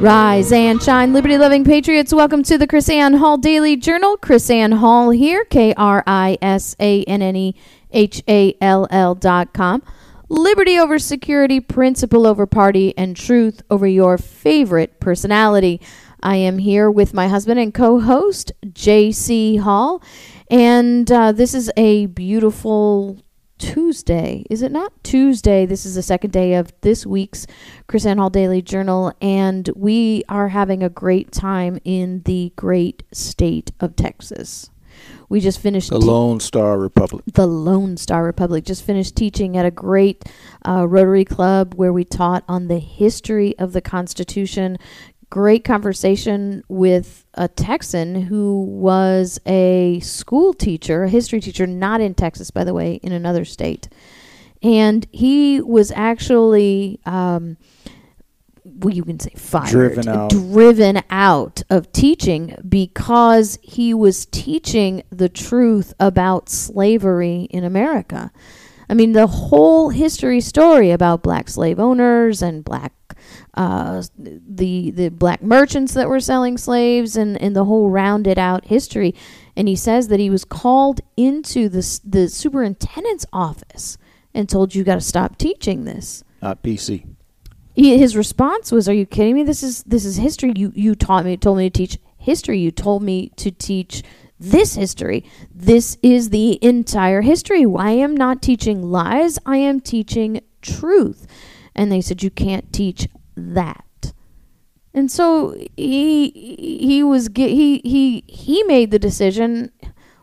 Rise and shine, liberty loving patriots. Welcome to the KrisAnne Hall Daily Journal. KrisAnne Hall here, K R I S A N N E H A L L dot com. Liberty over security, principle over party, and truth over your favorite personality. I am here with my husband and co host, J.C. Hall. And uh, this is a beautiful Tuesday, is it not? Tuesday. This is the second day of this week's KrisAnne Hall Daily Journal, and we are having a great time in the great state of Texas. We just finished The te- Lone Star Republic. the Lone Star Republic. Just finished teaching at a great uh, Rotary Club where we taught on the history of the Constitution. Great conversation with a Texan who was a school teacher, a history teacher, not in Texas, by the way, in another state. And he was actually, um, well, you can say fired, Driven out. driven out of teaching because he was teaching the truth about slavery in America. I mean, the whole history story about black slave owners and black uh, the the black merchants that were selling slaves and, and the whole rounded out history. And he says that he was called into the the superintendent's office and told you got to stop teaching this Not PC. he, his response was, "Are you kidding me? This is this is history. You you taught me, told me to teach history. You told me to teach this history. This is the entire history. I am not teaching lies. I am teaching truth." And they said, "You can't teach that." And so he he was he he he made the decision.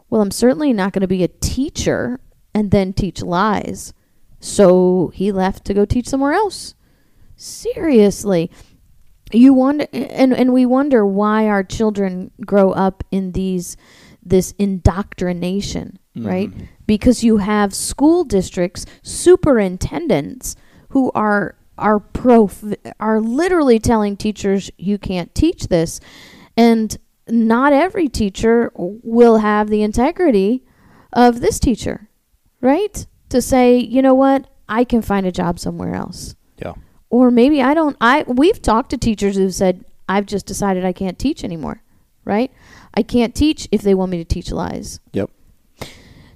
Well, I'm certainly not going to be a teacher and then teach lies. So he left to go teach somewhere else seriously you wonder and and we wonder why our children grow up in these this indoctrination mm-hmm. right because you have school districts superintendents who are are prof are literally telling teachers you can't teach this and not every teacher will have the integrity of this teacher right to say you know what i can find a job somewhere else Yeah. or maybe I don't I we've talked to teachers who've said I've just decided I can't teach anymore, right? I can't teach if they want me to teach lies. Yep.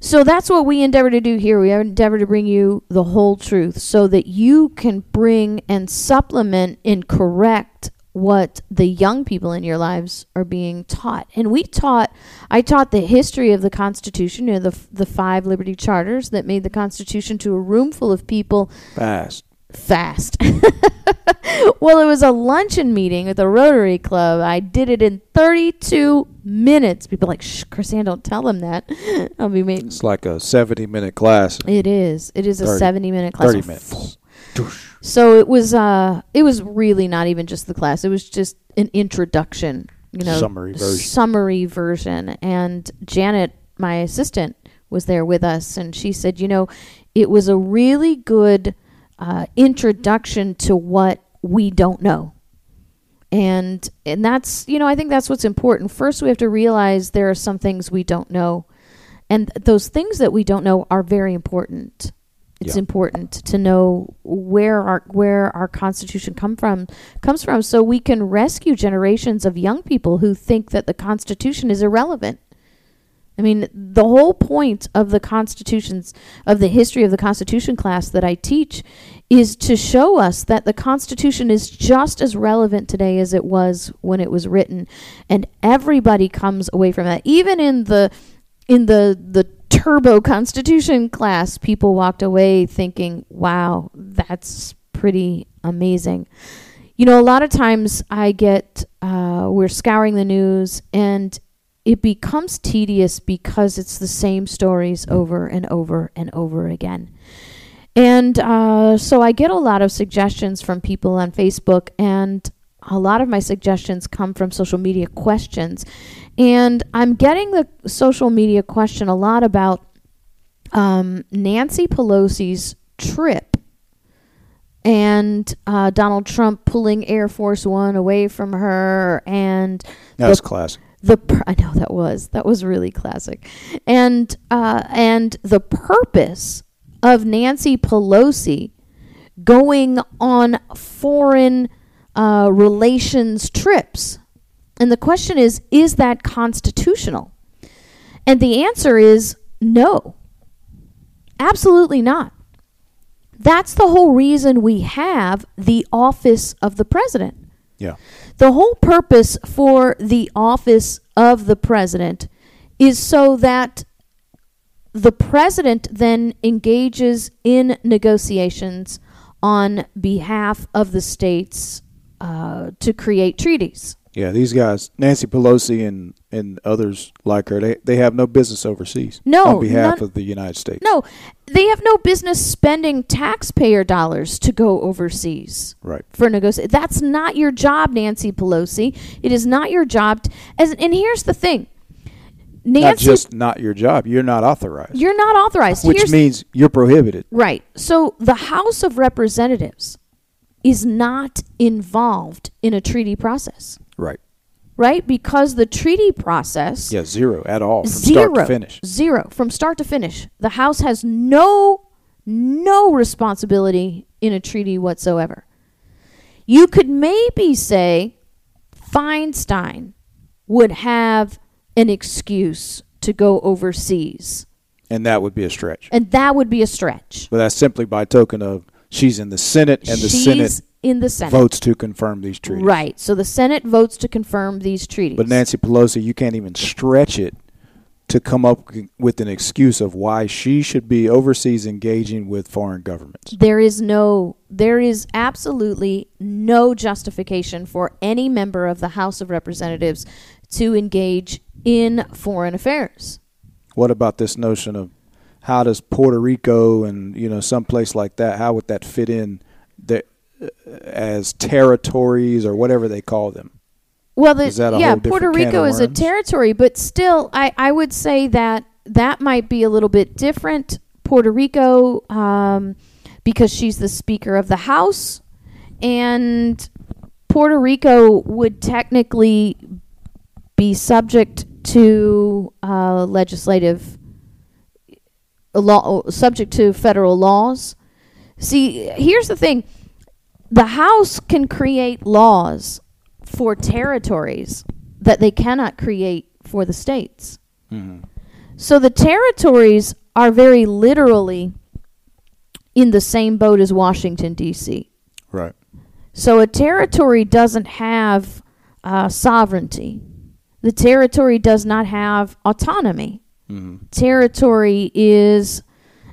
So that's what we endeavor to do here. We endeavor to bring you the whole truth so that you can bring and supplement and correct what the young people in your lives are being taught. And we taught I taught the history of the Constitution, you know, the the five liberty charters that made the Constitution to a room full of people Fast. Fast. well, it was a luncheon meeting at the Rotary Club. I did it in 32 minutes. People are like, shh, KrisAnne, don't tell them that. I'll be made. It's like a 70 minute class. It is. It is a 70 minute class. 30 minutes. so it was uh it was really not even just the class. It was just an introduction, you know, Summary version. summary version. And Janet, my assistant, was there with us and she said, you know, it was a really good uh, introduction to what we don't know. And and that's, you know, I think that's what's important. First we have to realize there are some things we don't know. And those things that we don't know are very important. It's Yeah. important to know where our where our constitution come from comes from so we can rescue generations of young people who think that the constitution is irrelevant. I mean, the whole point of the constitutions of the history of the constitution class that I teach is to show us that the constitution is just as relevant today as it was when it was written. And everybody comes away from that. Even in the in the the turbo constitution class people walked away thinking wow that's pretty amazing. You know a lot of times i get uh, we're scouring the news and it becomes tedious because it's the same stories over and over and over again and uh, so i get a lot of suggestions from people on facebook and a lot of my suggestions come from social media questions and I'm getting the social media question a lot about um, Nancy Pelosi's trip and uh, Donald Trump pulling Air Force One away from her and That's classic. The pur- I know that was that was really classic, and uh, and the purpose of Nancy Pelosi going on foreign uh, relations trips, and the question is, is that constitutional? And the answer is no, absolutely not. That's the whole reason we have the office of the president. Yeah. The whole purpose for the office of the president is so that the president then engages in negotiations on behalf of the states uh, to create treaties. Yeah, these guys, Nancy Pelosi and, and others like her, they, they have no business overseas No, on behalf of the United States. No, they have no business spending taxpayer dollars to go overseas. Right. for negotiate. That's not your job, Nancy Pelosi. It is not your job. t- as and here's the thing, Not Nancy, just not your job. You're not authorized. you're not authorized. which Here's- means you're prohibited. right. So the House of Representatives is not involved in a treaty process, Right. Because the treaty process Yeah, zero at all from zero start to finish. zero from start to finish. The House has no no responsibility in a treaty whatsoever. You could maybe say Feinstein would have an excuse to go overseas, And that would be a stretch. and that would be a stretch. But that's simply by token of she's in the Senate and the She's Senate in the Senate. votes to confirm these treaties. Right. So the Senate votes to confirm these treaties. But Nancy Pelosi, you can't even stretch it to come up with an excuse of why she should be overseas engaging with foreign governments. There is no, there is absolutely no justification for any member of the House of Representatives to engage in foreign affairs. What about this notion of how does Puerto Rico and you know some place like that? How would that fit in as territories or whatever they call them? Well, the, Is that a yeah, Puerto Rico is a territory, but still, I, I would say that that might be a little bit different. Puerto Rico, um, because she's the Speaker of the House, and Puerto Rico would technically be subject to uh, legislative law, subject to federal laws. See, here's the thing: the House can create laws for territories that they cannot create for the states. So the territories are very literally in the same boat as Washington D.C. Right. So a territory doesn't have uh, sovereignty. The territory does not have autonomy. Territory is,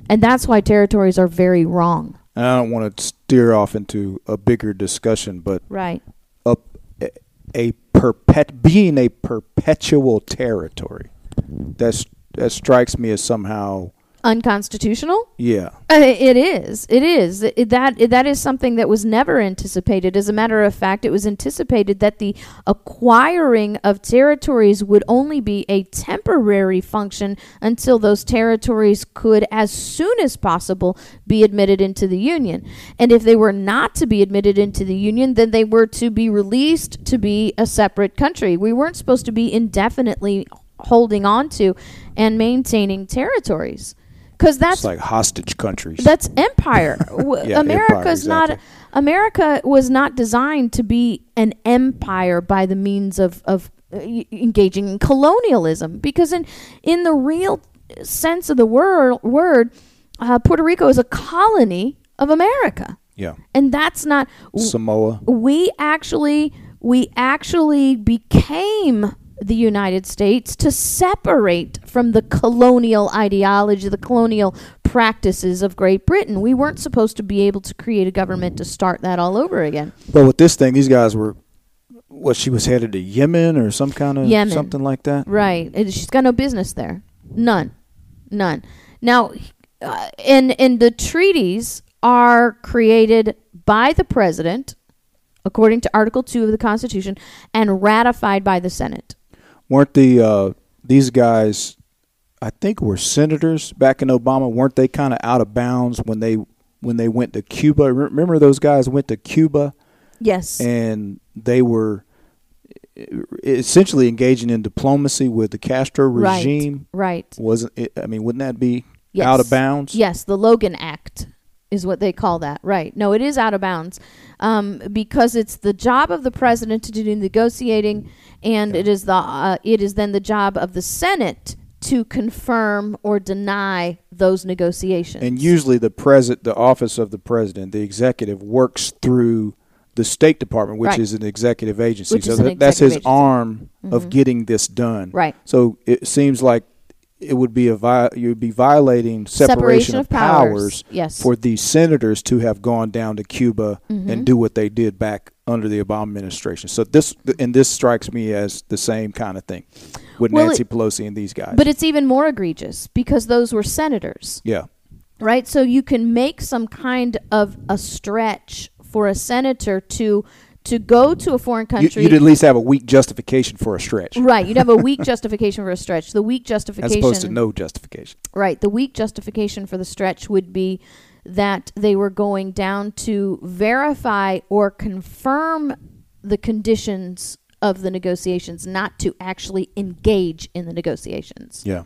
and that's why territories are very wrong. And I don't want to steer off into a bigger discussion, but Right. a, a perpet being a perpetual territory that's that strikes me as somehow Unconstitutional? yeah Uh, it is. It is. It, that that is something that was never anticipated. As a matter of fact, it was anticipated that the acquiring of territories would only be a temporary function until those territories could, as soon as possible, be admitted into the union. And if they were not to be admitted into the union, then they were to be released to be a separate country. We weren't supposed to be indefinitely holding on to and maintaining territories. Because that's it's like hostage countries that's empire. Yeah, America's empire, not. exactly. America was not designed to be an empire by the means of of uh, engaging in colonialism. Because in in the real sense of the word, word uh, Puerto Rico is a colony of America, yeah and that's not. Samoa We actually we actually became the United States to separate from the colonial ideology, the colonial practices of Great Britain. We weren't supposed to be able to create a government to start that all over again. Well, with this thing, these guys were, what she was headed to Yemen or some kind of Yemen. something like that. Right. It- she's got no business there. None. None. Now, uh, and and the treaties are created by the president, according to Article Two of the Constitution, and ratified by the Senate. Weren't the uh, these guys? I think were senators back in Obama. Weren't they kind of out of bounds when they when they went to Cuba? Remember those guys went to Cuba Yes. and they were essentially engaging in diplomacy with the Castro regime. Right. Wasn't it? I mean, wouldn't that be Yes. out of bounds? Yes, the Logan Act is what they call that. Right. No, it is out of bounds um, because it's the job of the president to do negotiating, and it is the uh, it is then the job of the Senate to confirm or deny those negotiations. And usually, the president, the office of the president, the executive, works through the State Department, which Right. is an executive agency. Which so that, that's his agency. arm of Mhm. getting this done. Right. So it seems like it would be a vi- you would be violating separation, of, powers, Yes. for these senators to have gone down to Cuba Mhm. and do what they did back under the Obama administration. So this and this strikes me as the same kind of thing with Well, Nancy it- Pelosi and these guys. but it's even more egregious because those were senators. yeah. right? So you can make some kind of a stretch for a senator to to go to a foreign country. you'd at least have a weak justification for a stretch. right, you'd have a weak justification for a stretch. The weak justification. As opposed to no justification. right? The weak justification for the stretch would be that they were going down to verify or confirm the conditions of the negotiations, not to actually engage in the negotiations. Yeah.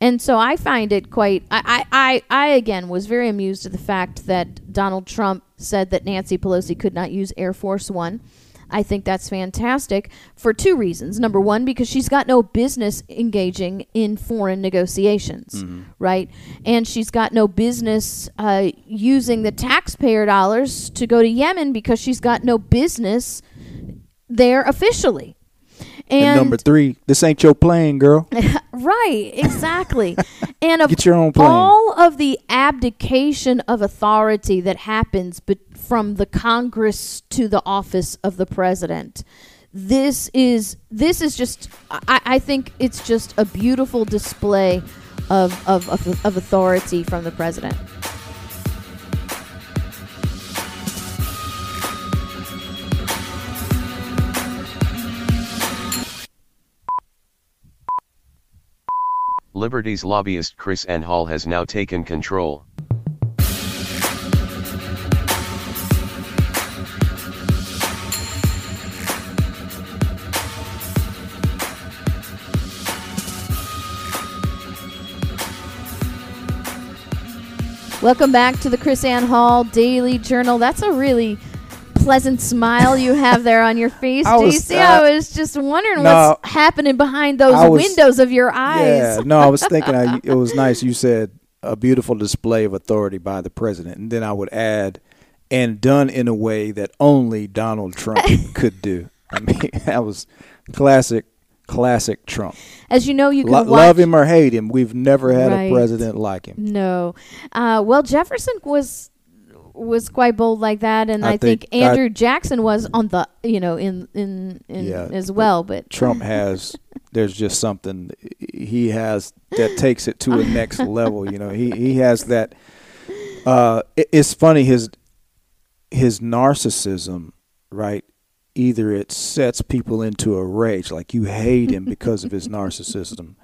And so I find it quite. I, I, I, I again was very amused at the fact that Donald Trump said that Nancy Pelosi could not use Air Force One. I think that's fantastic for two reasons. Number one, because she's got no business engaging in foreign negotiations, right? And she's got no business uh, using the taxpayer dollars to go to Yemen because she's got no business there officially. And, number three, this ain't your plane, girl. Right, exactly. and of Get your own plane. all of the abdication of authority that happens but from the Congress to the office of the president, this is this is just I, I think it's just a beautiful display of, of, of, of authority from the president. Liberty's lobbyist KrisAnne Hall has now taken control. Welcome back to the KrisAnne Hall Daily Journal. That's a really pleasant smile you have there on your face. I Do you was- see? uh, I was just wondering no. what's happening behind those was- windows of your eyes. Yeah, no, I was thinking I, it was nice. You said a beautiful display of authority by the president, and then I would add, and done in a way that only Donald Trump could do. I mean, that was classic, classic Trump. As you know, you can Lo- love him or hate him, we've never had Right. a president like him. No, uh, well, Jefferson was was quite bold like that, and I I, think, think I- Andrew Jackson was on the you know in in, in Yeah, as well. But Trump has. There's just something he has that takes it to a next level. You know, he he has that. Uh, it- it's funny his his narcissism, right? Either it sets people into a rage, like you hate him because of his narcissism,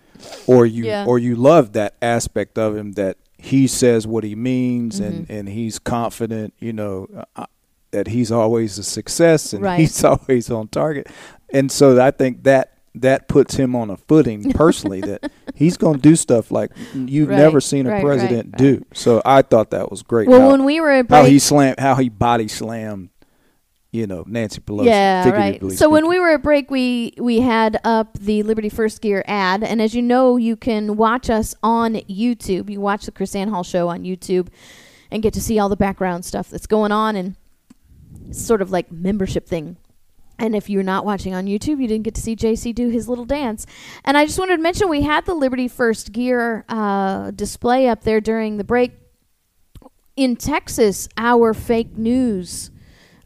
or you Yeah. or you love that aspect of him that he says what he means and Mm-hmm. and he's confident. You know. Uh, that he's always a success and Right. he's always on target. And so I think that that puts him on a footing personally that he's going to do stuff like you've Right, never seen a right, president do. So I thought that was great. well, how, when we were at how he slammed, how he body slammed, you know, Nancy Pelosi. yeah, right. So when we were at break, we we had up the Liberty First Gear ad, and as you know, you can watch us on YouTube. You watch the KrisAnne Hall show on YouTube, and get to see all the background stuff that's going on, and sort of like membership thing. And if you're not watching on YouTube, you didn't get to see JC do his little dance. And I just wanted to mention we had the Liberty First Gear uh, display up there during the break. In Texas, our fake news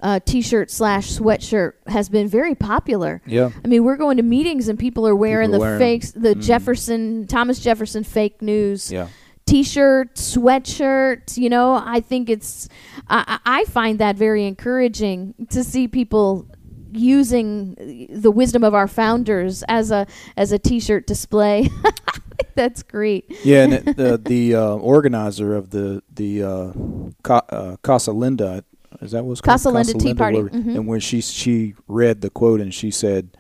uh, t-shirt slash sweatshirt has been very popular. Yeah. I mean, we're going to meetings and people are wearing People the wearing 'em. fakes, the Mhm. Jefferson Thomas Jefferson fake news Yeah. t-shirt, sweatshirt. You know, I think it's I, I I find that very encouraging to see people using the wisdom of our founders as a as a t-shirt display. That's great. Yeah, and it, the the uh, organizer of the the uh, Ca- uh, Casa Linda is that what's called? Casa Linda Tea Party, mhm. And when she she read the quote and she said,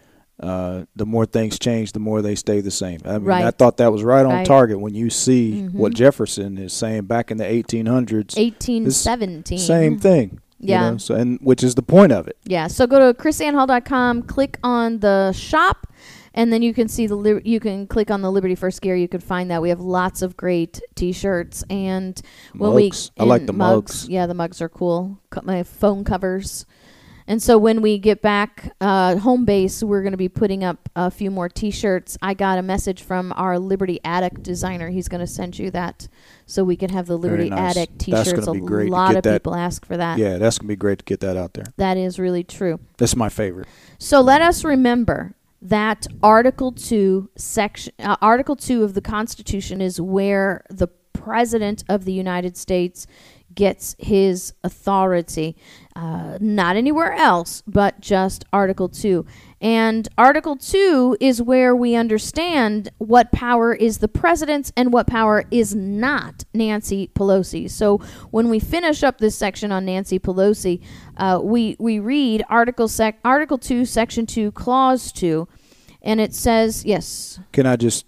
uh, "The more things change, the more they stay the same." I mean, I thought that was right on Right. target when you see Mhm. what Jefferson is saying back in the 1800s. 1817. Same thing. you Yeah. know, so, and which is the point of it. Yeah, so go to krisannehall.com, click on the shop, and then you can see the Lib- you can click on the Liberty First Gear. You can find that we have lots of great T-shirts and when Mugs. we I like the mugs. Yeah, the mugs are cool. Co- My phone covers. And so when we get back uh, home base, we're going to be putting up a few more T-shirts. I got a message from our Liberty Attic designer. He's going to send you that so we can have the Liberty nice. Attic T-shirts. A be great to lot of that- people ask for that. Yeah, that's gonna be great to get that out there. That is really true. That's my favorite. So let us remember that Article 2 section uh, Article 2 of the Constitution is where the president of the United States gets his authority. Uh, not anywhere else, but just Article 2. And Article 2 is where we understand what power is the president's and what power is not Nancy Pelosi. So when we finish up this section on Nancy Pelosi, uh, we, we read Article, sec- Article 2, Section 2, Clause 2, and it says, yes, Can I just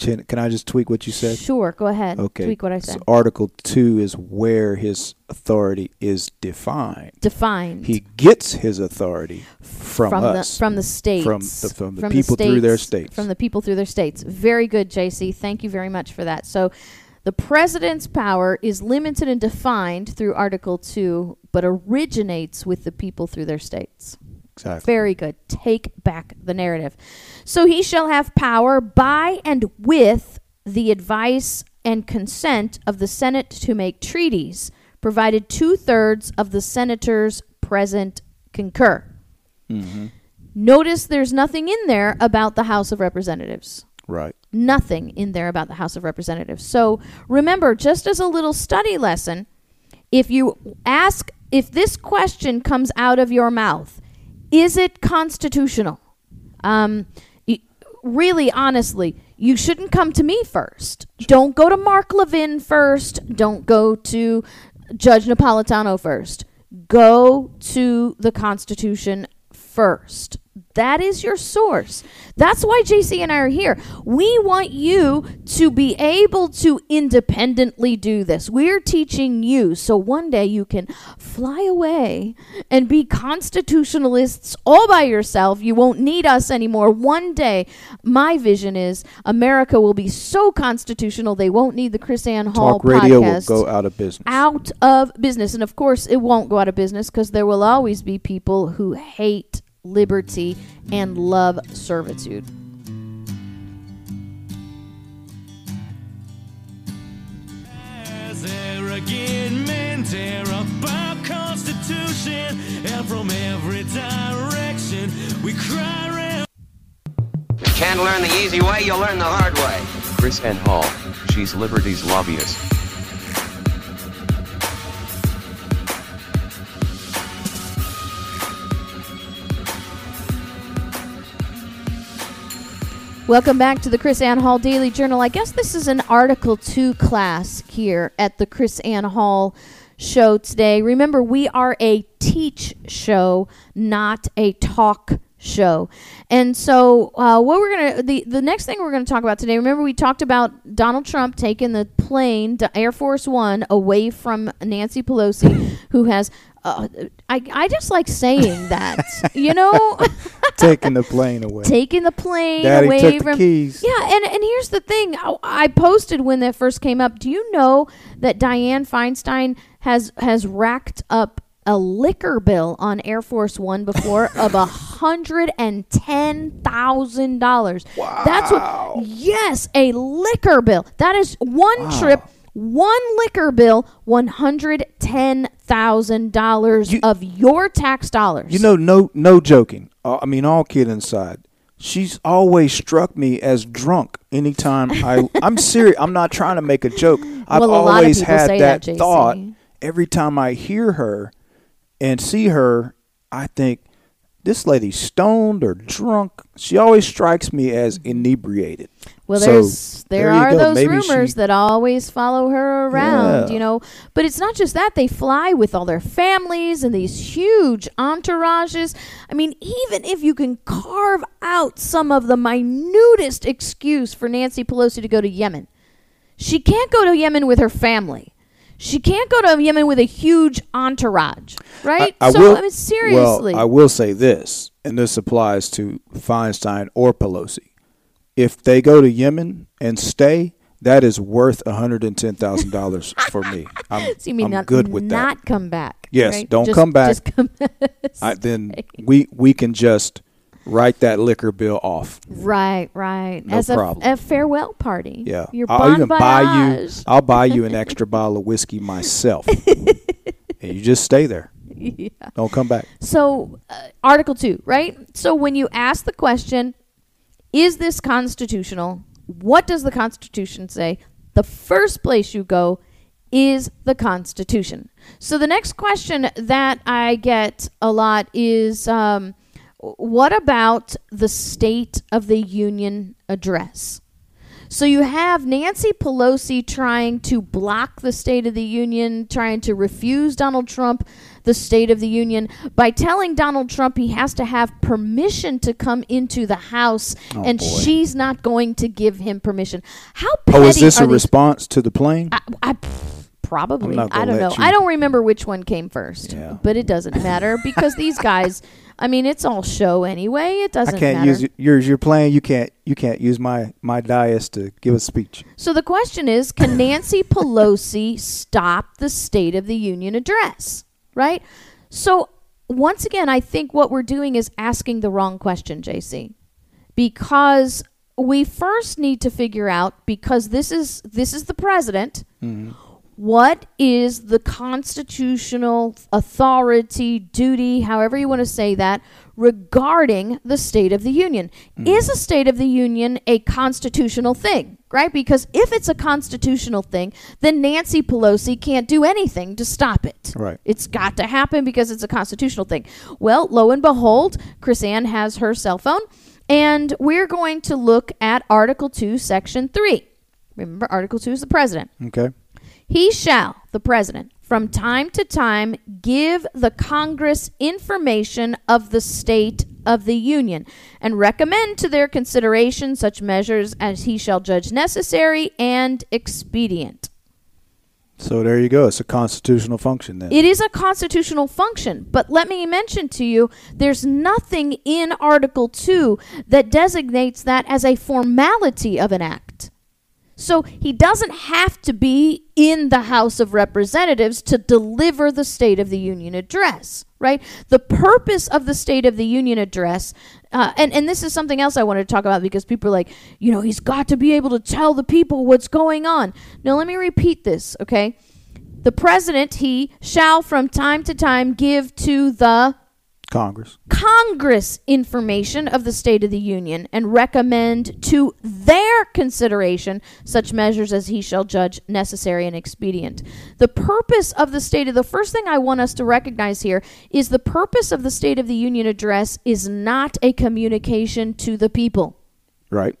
can, can I just tweak what you said? sure, go ahead. Okay. Tweak what I said. So Article two is where his authority is defined. Defined. He gets his authority from, us. the from the states From the- from the people states, through their states. from the people through their states. Very good, JC. Thank you very much for that. So, the president's power is limited and defined through Article Two, but originates with the people through their states. Exactly. Very good. Take back the narrative. So he shall have power by and with the advice and consent of the Senate to make treaties, provided two thirds of the senators present concur. hmm Notice there's nothing in there about the House of Representatives. Right. Nothing in there about the House of Representatives. So remember, just as a little study lesson, if you ask, if this question comes out of your mouth, is it constitutional? Um, really, honestly, you shouldn't come to me first. Don't go to Mark Levin first. Don't go to Judge Napolitano first. Go to the Constitution first. That is your source. That's why JC and I are here. We want you to be able to independently do this. We're teaching you so one day you can fly away and be constitutionalists all by yourself. You won't need us anymore. One day, my vision is America will be so constitutional they won't need the KrisAnne Hall Talk radio podcast will go out of business. out of business. And of course, it won't go out of business because there will always be people who hate liberty and love servitude. As men tear up our constitution, and from every direction we cry. Re- Can't learn the easy way, you'll learn the hard way. KrisAnne Hall, she's Liberty's lobbyist. Welcome back to the KrisAnne Hall Daily Journal. I guess this is an Article 2 class here at the KrisAnne Hall show today. Remember, we are a teach show, not a talk show. And so, uh, what we're going to, the, the next thing we're going to talk about today, remember, we talked about Donald Trump taking the plane, Air Force One, away from Nancy Pelosi, who has. Uh, I, I just like saying that, you know, Taking the plane away. taking the plane Daddy away took the from keys. yeah, and and here's the thing. I, I posted when that first came up. Do you know that Dianne Feinstein has has racked up a liquor bill on Air Force One before of a hundred and ten thousand dollars. Wow. That's what yes, a liquor bill. That is one trip, one liquor bill, one hundred ten thousand dollars You- of your tax dollars. You know, no, no joking. Uh, I mean, all kidding aside, she's always struck me as drunk. Anytime I, I'm serious. I'm not trying to make a joke. I've Well, a always had that, that, thought. Every time I hear her and see her, I think this lady's stoned or drunk. She always strikes me as inebriated. Well, So, there, there are those Maybe rumors she- that always follow her around, Yeah. you know. But it's not just that; they fly with all their families and these huge entourages. I mean, even if you can carve out some of the minutest excuse for Nancy Pelosi to go to Yemen, she can't go to Yemen with her family. She can't go to Yemen with a huge entourage, right? I, I so will, I mean, seriously, Well, I will say this, and this applies to Feinstein or Pelosi. If they go to Yemen and stay, that is worth one hundred and ten thousand dollars for me. I'm, so I'm not, good with not that. come back? Yes, right? don't Just- come back. Just come I, then we we can just write that liquor bill off. Right, right. No As a, problem. a farewell party. Yeah, Your I'll bon even buy you. I'll buy you an extra bottle of whiskey myself, and you just stay there. yeah. Don't come back. So, uh, Article 2, right? So, when you ask the question, is this constitutional? What does the Constitution say? The first place you go is the Constitution. So, the next question that I get a lot is um, what about the State of the Union address? So you have Nancy Pelosi trying to block the State of the Union, trying to refuse Donald Trump the State of the Union by telling Donald Trump he has to have permission to come into the House, oh, and boy. she's not going to give him permission. How petty Oh, is this a these- response to the plane? I, I, probably. I don't know. you- I don't remember which one came first, Yeah. but it doesn't matter because these guys. I mean, it's all show anyway. It doesn't I can't matter. use yours. Your plane. You can't. You can't use my my dais to give a speech. So the question is can Nancy Pelosi stop the State of the Union address? Right? So once again, I think what we're doing is asking the wrong question, JC. Because we first need to figure out because this is this is the president mm-hmm. What is the constitutional authority, duty, however you want to say that, regarding the State of the Union? Hmm. Is a State of the Union a constitutional thing, right? Because if it's a constitutional thing, then Nancy Pelosi can't do anything to stop it. Right. It's got to happen because it's a constitutional thing. Well, lo and behold, KrisAnne has her cell phone, and we're going to look at Article 2, Section 3. Remember, Article 2 is the president. Okay. He shall, the president, from time to time give the Congress information of the state of the Union and recommend to their consideration such measures as he shall judge necessary and expedient. So there you go. It's a constitutional function then. It is a constitutional function, but let me mention to you there's nothing in Article 2 that designates that as a formality of an act. So he doesn't have to be in the House of Representatives to deliver the State of the Union address, right? The purpose of the State of the Union address, uh, and, and this is something else I wanted to talk about because people are like, you know, he's got to be able to tell the people what's going on. Now, let me repeat this, okay? The president, he shall from time to time give to the Congress. Congress information of the State of the Union and recommend to their consideration such measures as he shall judge necessary and expedient. The purpose of the State of the first thing I want us to recognize here is the purpose of the State of the Union address is not a communication to the people. Right.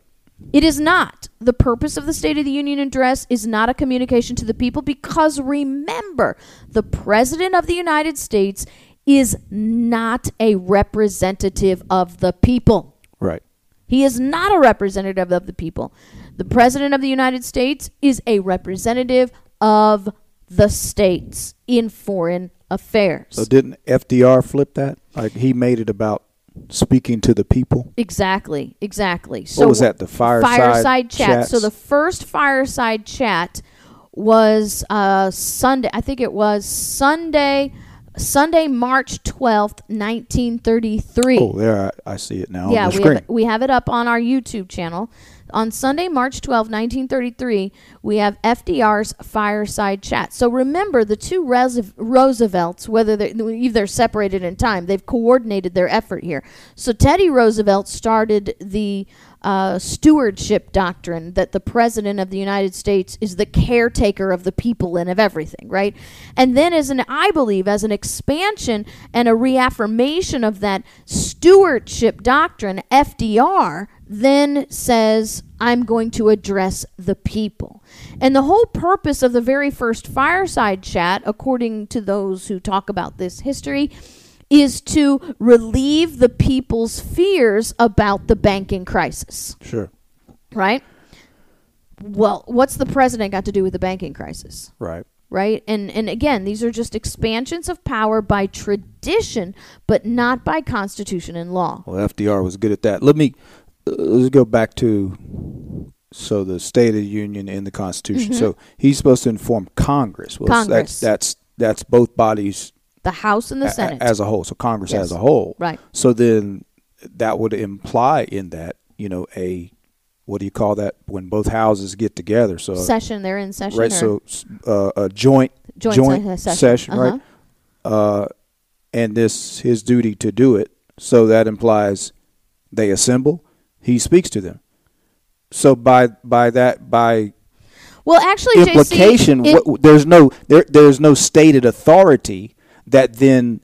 It is not. The purpose of the State of the Union address is not a communication to the people because remember, the President of the United States is not a representative of the people. Right. He is not a representative of the people. The President of the United States is a representative of the states in foreign affairs. So didn't FDR flip that? Like he made it about speaking to the people. Exactly, exactly. So what was that, the fireside chat? So the first fireside chat was uh, Sunday. I think it was Sunday, Sunday, March 12th, 1933. Oh, there I, I see it now yeah, we have, it, we have it up on our YouTube channel. On Sunday, March 12th, 1933, we have FDR's fireside chat. So remember, the two Roosevelts, whether they're, they're separated in time, they've coordinated their effort here. So Teddy Roosevelt started the uh, stewardship doctrine that the president of the United States is the caretaker of the people and of everything, right? And then, as an, I believe, as an expansion and a reaffirmation of that stewardship doctrine, FDR then says, I'm going to address the people. And the whole purpose of the very first fireside chat, according to those who talk about this history, is to relieve the people's fears about the banking crisis, Sure. right? Well, what's the president got to do with the banking crisis? Right. right? And and again, these are just expansions of power by tradition, but not by constitution and law. Well, FDR was good at that. Let me uh, let's go back to so the State of the Union and the Constitution. So he's supposed to inform Congress. Well, Mm-hmm. Congress. That's that's that's both bodies The House and the Senate. as a whole. So Congress Yes. as a whole. Right. So then that would imply in that you know a what do you call that when both houses get together? So session, they're in session. right. So uh, a joint joint, se- session, right? Uh-huh. uh, and this his duty to do it. So that implies they assemble. He speaks to them. So by by that by Well, actually, implication, JC, it- there's no there there's no stated authority that then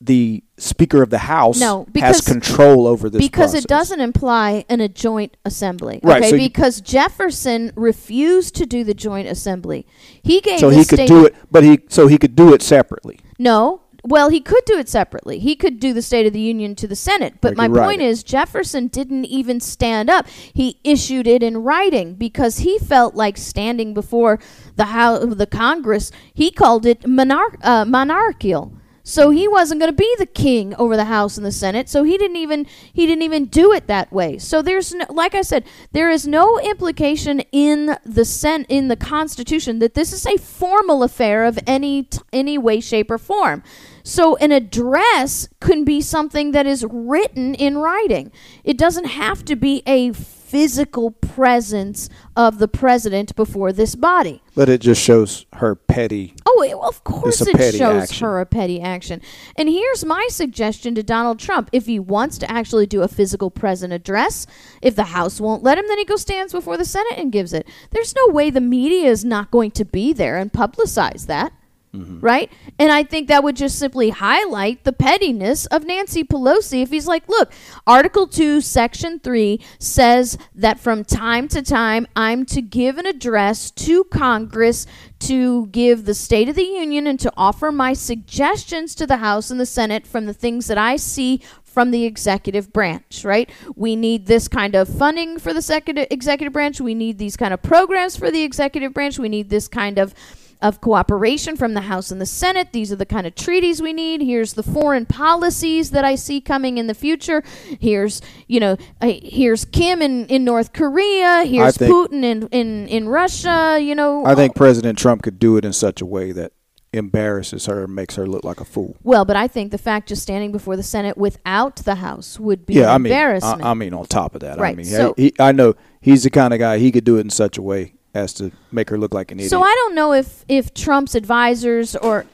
the Speaker of the House No, because- has control over this because process. it doesn't imply in a joint assembly. Right, Okay, so you- because Jefferson refused to do the joint assembly. He gave So he could do it, but he so he could do it separately. No. Well, he could do it separately. He could do the State of the Union to the Senate. But my point it. is, Jefferson didn't even stand up. He issued it in writing because he felt like standing before the House, the Congress. He called it monarch, uh, monarchical. So he wasn't going to be the king over the House and the Senate. So he didn't even he didn't even do it that way. So there's no, like I said, there is no implication in the sen- in the Constitution that this is a formal affair of any t- any way, shape, or form. So an address can be something that is written in writing. It doesn't have to be a physical presence of the president before this body. But it just shows her petty. Oh, it, well, of course it shows action. her a petty action. And here's my suggestion to Donald Trump. If he wants to actually do a physical present address, if the House won't let him, then he goes stands before the Senate and gives it. There's no way the media is not going to be there and publicize that. Mm-hmm. Right? And I think that would just simply highlight the pettiness of Nancy Pelosi if he's like, look, Article 2, Section 3 says that from time to time I'm to give an address to Congress to give the State of the Union and to offer my suggestions to the House and the Senate from the things that I see from the executive branch, right? We need this kind of funding for the secu- executive branch. We need these kind of programs for the executive branch. We need this kind of of cooperation from the House and the Senate. These are the kind of treaties we need. Here's the foreign policies that I see coming in the future. Here's, you know, uh, here's Kim in, in North Korea. Here's Putin in, in, in Russia, you know. I think President Trump could do it in such a way that embarrasses her and makes her look like a fool. Well, but I think the fact just standing before the Senate without the House would be yeah, an I mean, I, embarrassment. I mean, on top of that, I mean, so- he, I know he's the kind of guy he could do it in such a way as to make her look like an idiot. So I don't know if if Trump's advisors or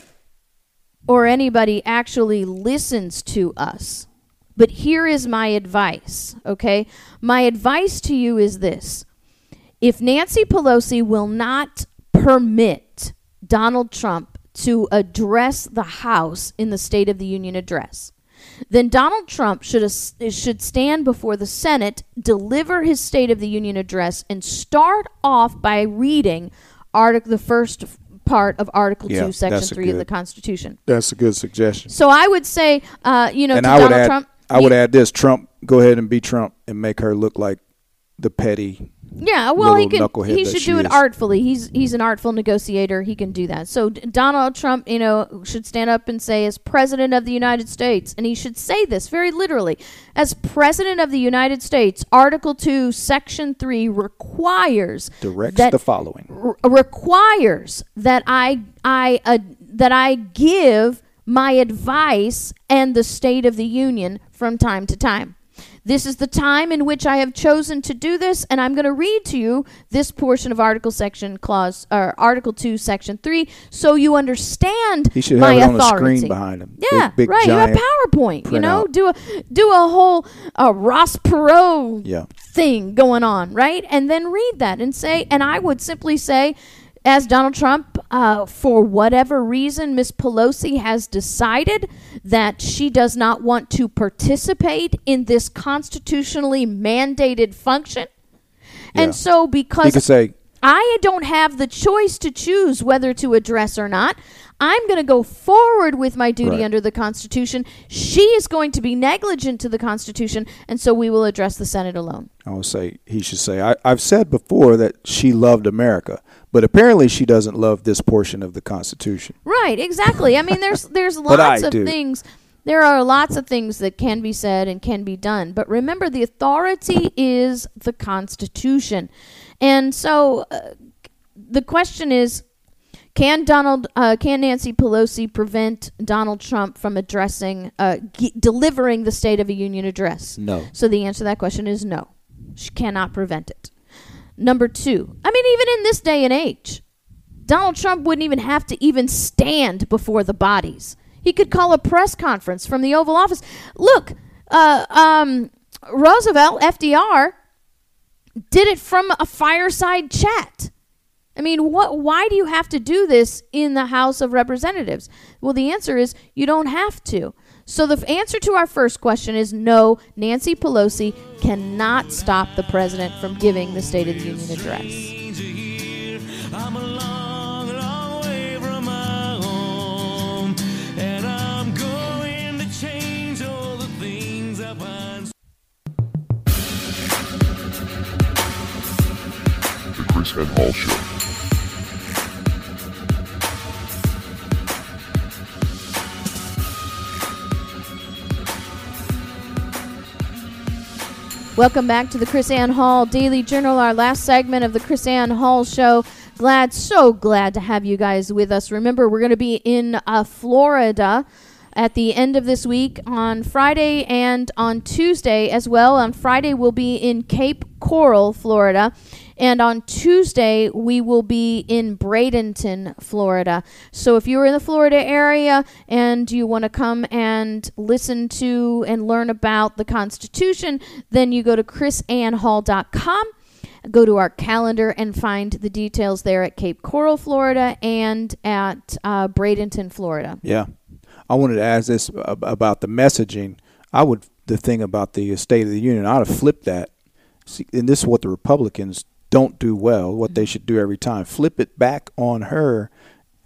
or anybody actually listens to us. But here is my advice, okay? My advice to you is this. If Nancy Pelosi will not permit Donald Trump to address the House in the State of the Union address, then Donald Trump should as- should stand before the Senate, deliver his State of the Union address, and start off by reading article the first part of Article Yeah, Two, Section that's a Three of the Constitution. That's a good suggestion. So I would say, uh, you know, and to I would Donald add, Trump, I would add this: Trump, go ahead and be Trump and make her look like the petty. Yeah, well, he can. He should do it is. artfully. He's he's an artful negotiator. He can do that. So D- Donald Trump, you know, should stand up and say, as president of the United States, and he should say this very literally, as president of the United States, Article Two, Section Three requires Directs that the following. requires that I I uh, that I give my advice and the State of the Union from time to time. This is the time in which I have chosen to do this, and I'm going to read to you this portion of Article Section Clause or Article Two, Section Three, so you understand He should my have it on authority. the screen behind him. Yeah, big, big right. You have PowerPoint. You know, do a do a whole uh, Ross Perot Yeah. thing going on, right? And then read that and say, and I would simply say, as Donald Trump, uh, for whatever reason, Miss Pelosi has decided that she does not want to participate in this constitutionally mandated function. Yeah. And so, because say, I don't have the choice to choose whether to address or not. I'm going to go forward with my duty Right. under the Constitution. She is going to be negligent to the Constitution, and so we will address the Senate alone. I would say he should say, I, I've said before that she loved America, but apparently she doesn't love this portion of the Constitution. Right, exactly. I mean, there's there's lots of do. things. There are lots of things that can be said and can be done. But remember, the authority is the Constitution, and so uh, the question is. Can Donald, uh, can Nancy Pelosi prevent Donald Trump from addressing, uh, g- delivering the State of the Union address? No. So the answer to that question is no. She cannot prevent it. Number two, I mean, even in this day and age, Donald Trump wouldn't even have to even stand before the bodies. He could call a press conference from the Oval Office. Look, uh, um, Roosevelt, FDR, did it from a fireside chat. I mean, what? Why do you have to do this in the House of Representatives? Well, the answer is you don't have to. So the answer to our first question is no. Nancy Pelosi cannot stop the president from giving the State of the Union address. I'm a long, long Welcome back to the KrisAnne Hall Daily Journal, our last segment of the KrisAnne Hall Show. Glad, so glad to have you guys with us. Remember, we're going to be in uh, Florida at the end of this week on Friday and on Tuesday as well. On Friday, we'll be in Cape Coral, Florida. And on Tuesday, we will be in Bradenton, Florida. So if you're in the Florida area and you want to come and listen to and learn about the Constitution, then you go to krisannehall.com. Go to our calendar and find the details there at Cape Coral, Florida, and at uh, Bradenton, Florida. Yeah. I wanted to ask this about the messaging. I would, the thing about the State of the Union, I would have flipped that. See, and this is what the Republicans don't do well, what they should do every time. Flip it back on her.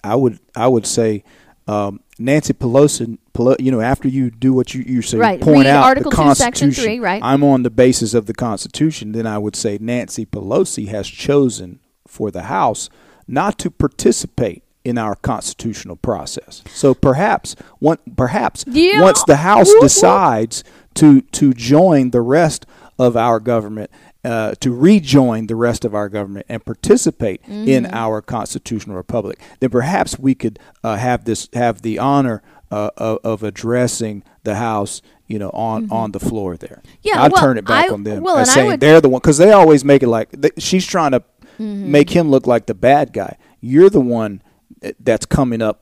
I would, I would say, um, Nancy Pelosi, Pelo- you know, after you do what you, you say, Right. point Read out Article the 2, Section Constitution. 3, right. I'm on the basis of the Constitution. Then I would say Nancy Pelosi has chosen for the House not to participate in our constitutional process. So perhaps one, perhaps Yeah. once the House decides to to join the rest of our government, uh, to rejoin the rest of our government and participate in Mm-hmm. our constitutional republic, then perhaps we could uh, have this have the honor uh, of, of addressing the House. You know, on, on the floor there. Mm-hmm. Yeah, I'd well, turn it back I- on them well, as and I saying would- they're the one because they always make it like th- she's trying to Mm-hmm. make him look like the bad guy. You're the one that's coming up,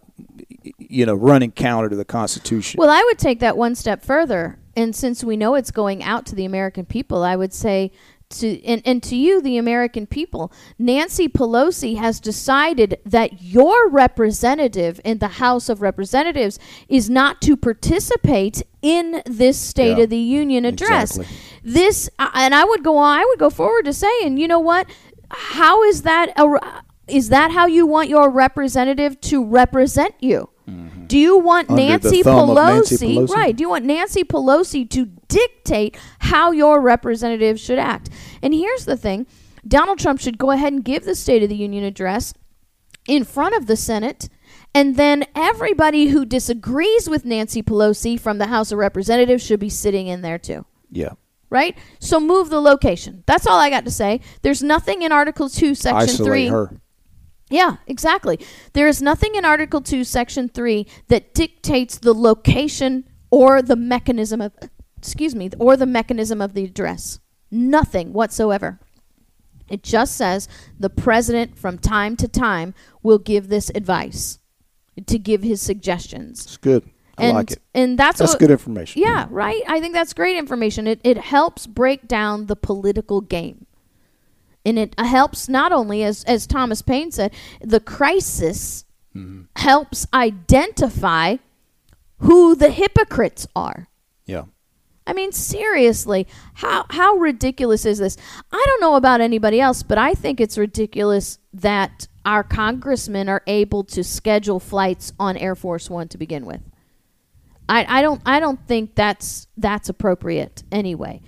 you know, running counter to the Constitution. Well, I would take that one step further. And since we know it's going out to the American people, I would say to and, and to you, the American people, Nancy Pelosi has decided that your representative in the House of Representatives is not to participate in this State Yeah, of the Union address. exactly. This uh, and I would go on. I would go forward to saying, you know what? How is that? A, is that how you want your representative to represent you? Do you want Nancy of Nancy Pelosi, Pelosi? right? Do you want Nancy Pelosi to dictate how your representative should act? And here's the thing Donald Trump should go ahead and give the State of the Union address in front of the Senate. And then everybody who disagrees with Nancy Pelosi from the House of Representatives should be sitting in there too yeah, right? So move the location. That's all I got to say. There's nothing in Article 2, Section isolate 3. her. Yeah, exactly. There is nothing in Article 2, Section 3 that dictates the location or the mechanism of excuse me, or the mechanism of the address. Nothing whatsoever. It just says the president from time to time will give this advice to give his suggestions. It's good. I and like it. and that's That's what, good information. yeah, right. I think that's great information. It it helps break down the political game, and it helps not only as as Thomas Paine said, the crisis helps identify who the hypocrites are. Yeah. I mean, seriously, how how ridiculous is this? I don't know about anybody else, but I think it's ridiculous that our congressmen are able to schedule flights on Air Force One to begin with. I, I don't I don't think that's that's appropriate anyway.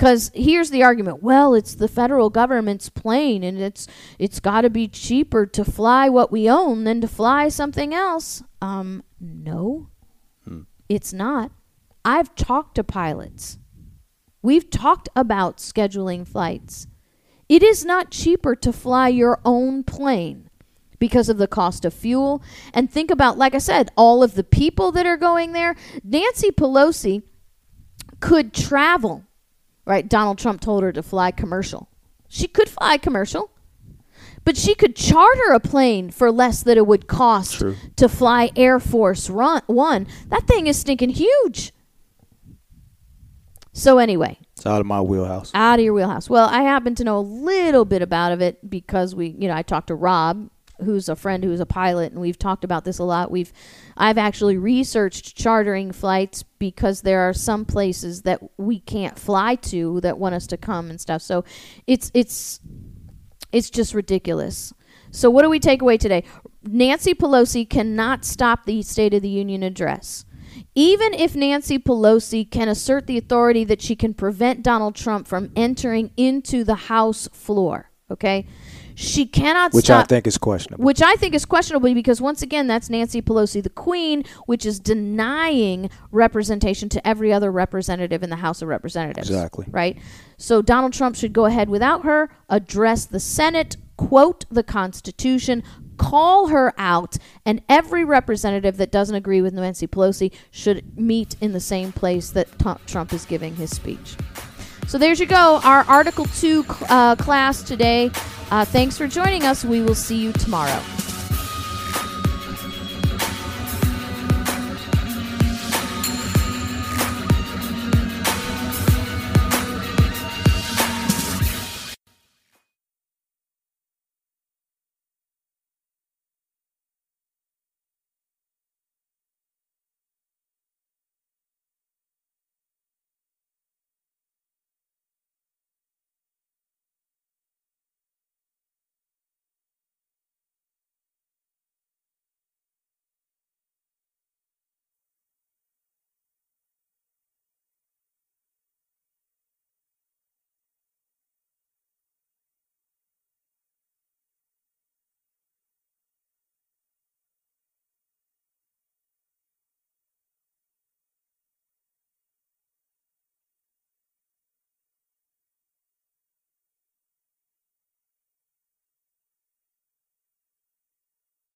Cuz here's the argument. Well, it's the federal government's plane and it's it's got to be cheaper to fly what we own than to fly something else. Um no. It's not. I've talked to pilots. We've talked about scheduling flights. It is not cheaper to fly your own plane because of the cost of fuel. And think about, like I said, all of the people that are going there. Nancy Pelosi could travel, right? Donald Trump told her to fly commercial. She could fly commercial, but she could charter a plane for less than it would cost True. to fly Air Force Run- One. That thing is stinking huge. So, anyway, It's out of my wheelhouse. out of your wheelhouse. Well, I happen to know a little bit about of it because we, you know, I talked to Rob, who's a friend who's a pilot, and we've talked about this a lot. We've, I've actually researched chartering flights because there are some places that we can't fly to that want us to come and stuff. So, it's it's it's just ridiculous. So, what do we take away today? Nancy Pelosi cannot stop the State of the Union address. Even if Nancy Pelosi can assert the authority that she can prevent Donald Trump from entering into the House floor, okay? She cannot Which stop I think is questionable. which I think is questionable because once again, that's Nancy Pelosi, the Queen, which is denying representation to every other representative in the House of Representatives. Exactly. Right? So Donald Trump should go ahead without her, address the Senate, quote the Constitution, call her out, and every representative that doesn't agree with Nancy Pelosi should meet in the same place that T- Trump is giving his speech. So there you go, our Article 2 cl- uh, class today. Uh, thanks for joining us. We will see you tomorrow.